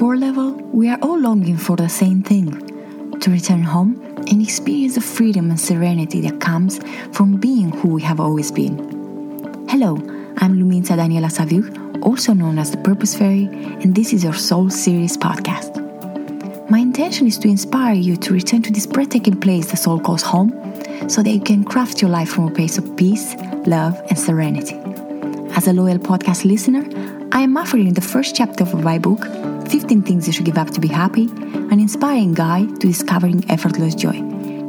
core level, we are all longing for the same thing to return home and experience the freedom and serenity that comes from being who we have always been. Hello, I'm Luminita Daniela Saviuc, also known as the Purpose Fairy, and this is your Soul Series podcast. My intention is to inspire you to return to this breathtaking place the soul calls home so that you can craft your life from a place of peace, love, and serenity. As a loyal podcast listener, I am offering the first chapter of my book, 15 Things You Should Give Up to Be Happy, an inspiring guide to discovering effortless joy.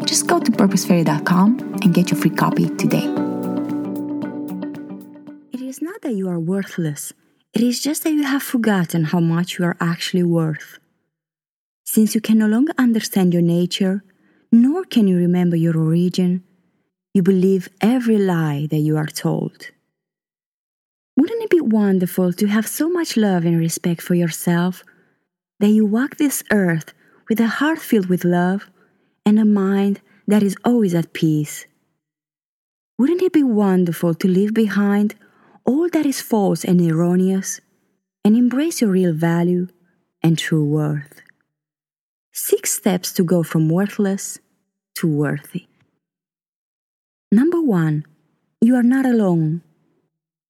Just go to purposefairy.com and get your free copy today. It is not that you are worthless, it is just that you have forgotten how much you are actually worth. Since you can no longer understand your nature, nor can you remember your origin, you believe every lie that you are told. Wouldn't it be wonderful to have so much love and respect for yourself that you walk this earth with a heart filled with love and a mind that is always at peace? Wouldn't it be wonderful to leave behind all that is false and erroneous and embrace your real value and true worth? Six steps to go from worthless to worthy. Number one, you are not alone.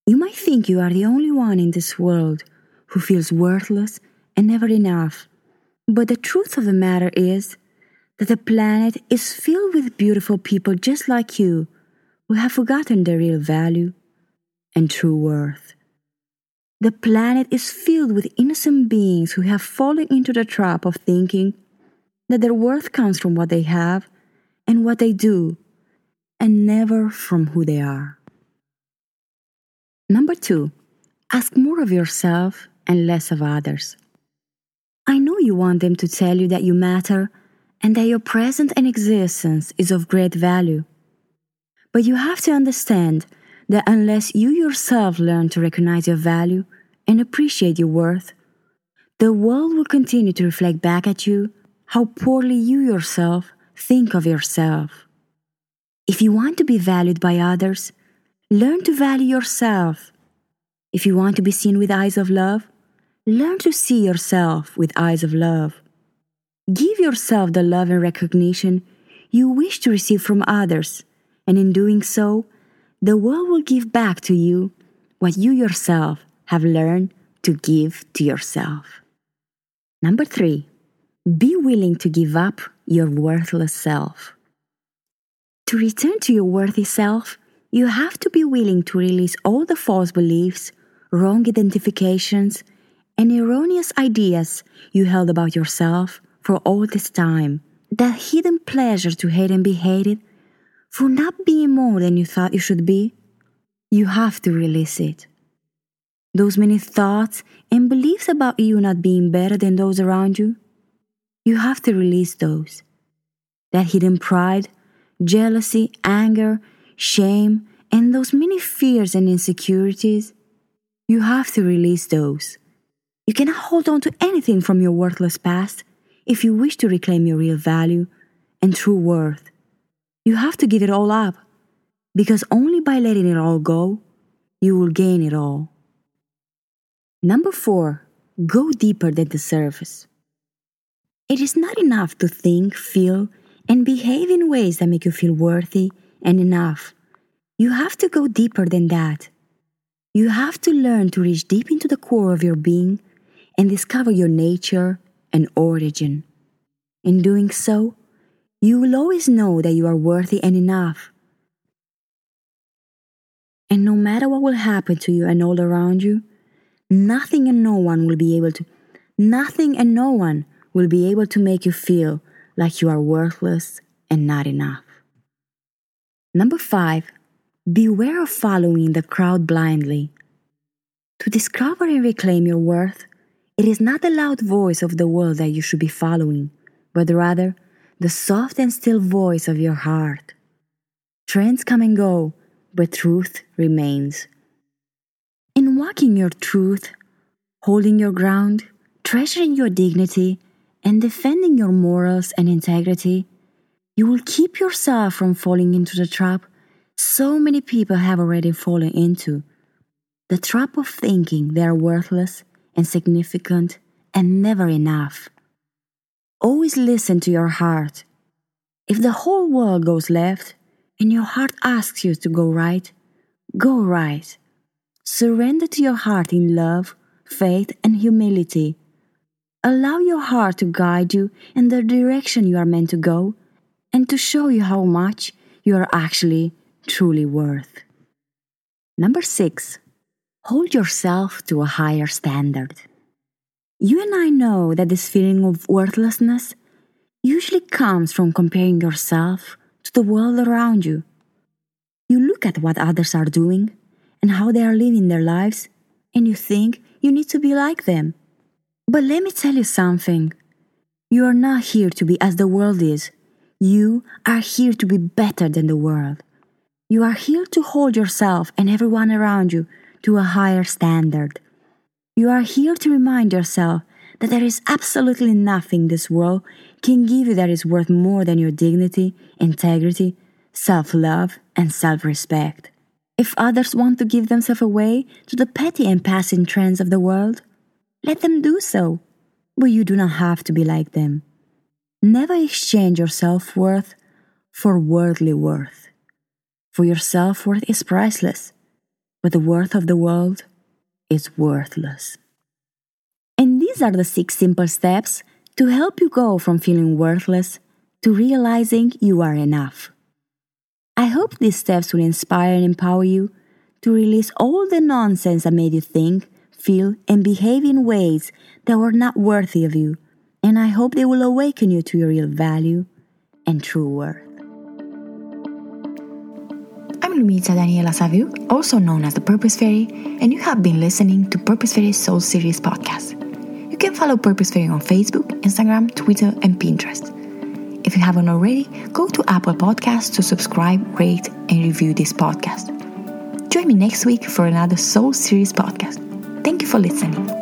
You might think you are the only one in this world who feels worthless and never enough. But the truth of the matter is that the planet is filled with beautiful people just like you who have forgotten their real value and true worth. The planet is filled with innocent beings who have fallen into the trap of thinking that their worth comes from what they have and what they do, and never from who they are. Number two, ask more of yourself and less of others. You want them to tell you that you matter and that your presence and existence is of great value. But you have to understand that unless you yourself learn to recognize your value and appreciate your worth, the world will continue to reflect back at you how poorly you yourself think of yourself. If you want to be valued by others, Learn to value yourself. If you want to be seen with eyes of love, learn to see yourself with eyes of love. Give yourself the love and recognition you wish to receive from others, and in doing so, the world will give back to you what you yourself have learned to give to yourself. Number three, be willing to give up your worthless self. To return to your worthy self, you have to be willing to release all the false beliefs, wrong identifications, and erroneous ideas you held about yourself for all this time. That hidden pleasure to hate and be hated for not being more than you thought you should be. You have to release it. Those many thoughts and beliefs about you not being better than those around you, you have to release those. That hidden pride, jealousy, anger, shame, and those many fears and insecurities, you have to release those. You cannot hold on to anything from your worthless past if you wish to reclaim your real value and true worth. You have to give it all up, because only by letting it all go, you will gain it all. Number four, go deeper than the surface. It is not enough to think, feel, and behave in ways that make you feel worthy and enough. You have to go deeper than that. You have to learn to reach deep into the core of your being and discover your nature and origin. In doing so, you will always know that you are worthy and enough. And no matter what will happen to you and all around you, nothing and no one will be able to, nothing and no one will be able to make you feel like you are worthless and not enough. Number five, beware of following the crowd blindly. To discover and reclaim your worth, it is not the loud voice of the world that you should be following, but rather the soft and still voice of your heart. Trends come and go, but truth remains. In walking your truth, holding your ground, treasuring your dignity, and defending your morals and integrity, you will keep yourself from falling into the trap so many people have already fallen into the trap of thinking they are worthless, insignificant, and never enough. Always listen to your heart. If the whole world goes left and your heart asks you to go right, go right. Surrender to your heart in love, faith, and humility. Allow your heart to guide you in the direction you are meant to go and to show you how much you are actually truly worth. Number six, hold yourself to a higher standard. You and I know that this feeling of worthlessness usually comes from comparing yourself to the world around you. You look at what others are doing and how they are living their lives, and you think you need to be like them. But let me tell you something. You are not here to be as the world is. You are here to be better than the world. You are here to hold yourself and everyone around you to a higher standard. You are here to remind yourself that there is absolutely nothing this world can give you that is worth more than your dignity, integrity, self love, and self respect. If others want to give themselves away to the petty and passing trends of the world, let them do so, but you do not have to be like them. Never exchange your self worth for worldly worth. For your self worth is priceless, but the worth of the world is worthless. And these are the six simple steps to help you go from feeling worthless to realizing you are enough. I hope these steps will inspire and empower you to release all the nonsense that made you think, feel, and behave in ways that were not worthy of you, and I hope they will awaken you to your real value and true worth. I'm Luminita Daniela Saviuc, also known as the Purpose Fairy, and you have been listening to Purpose Fairy Soul Series podcast. You can follow Purpose Fairy on Facebook, Instagram, Twitter, and Pinterest. If you haven't already, go to Apple Podcasts to subscribe, rate, and review this podcast. Join me next week for another Soul Series podcast. Thank you for listening.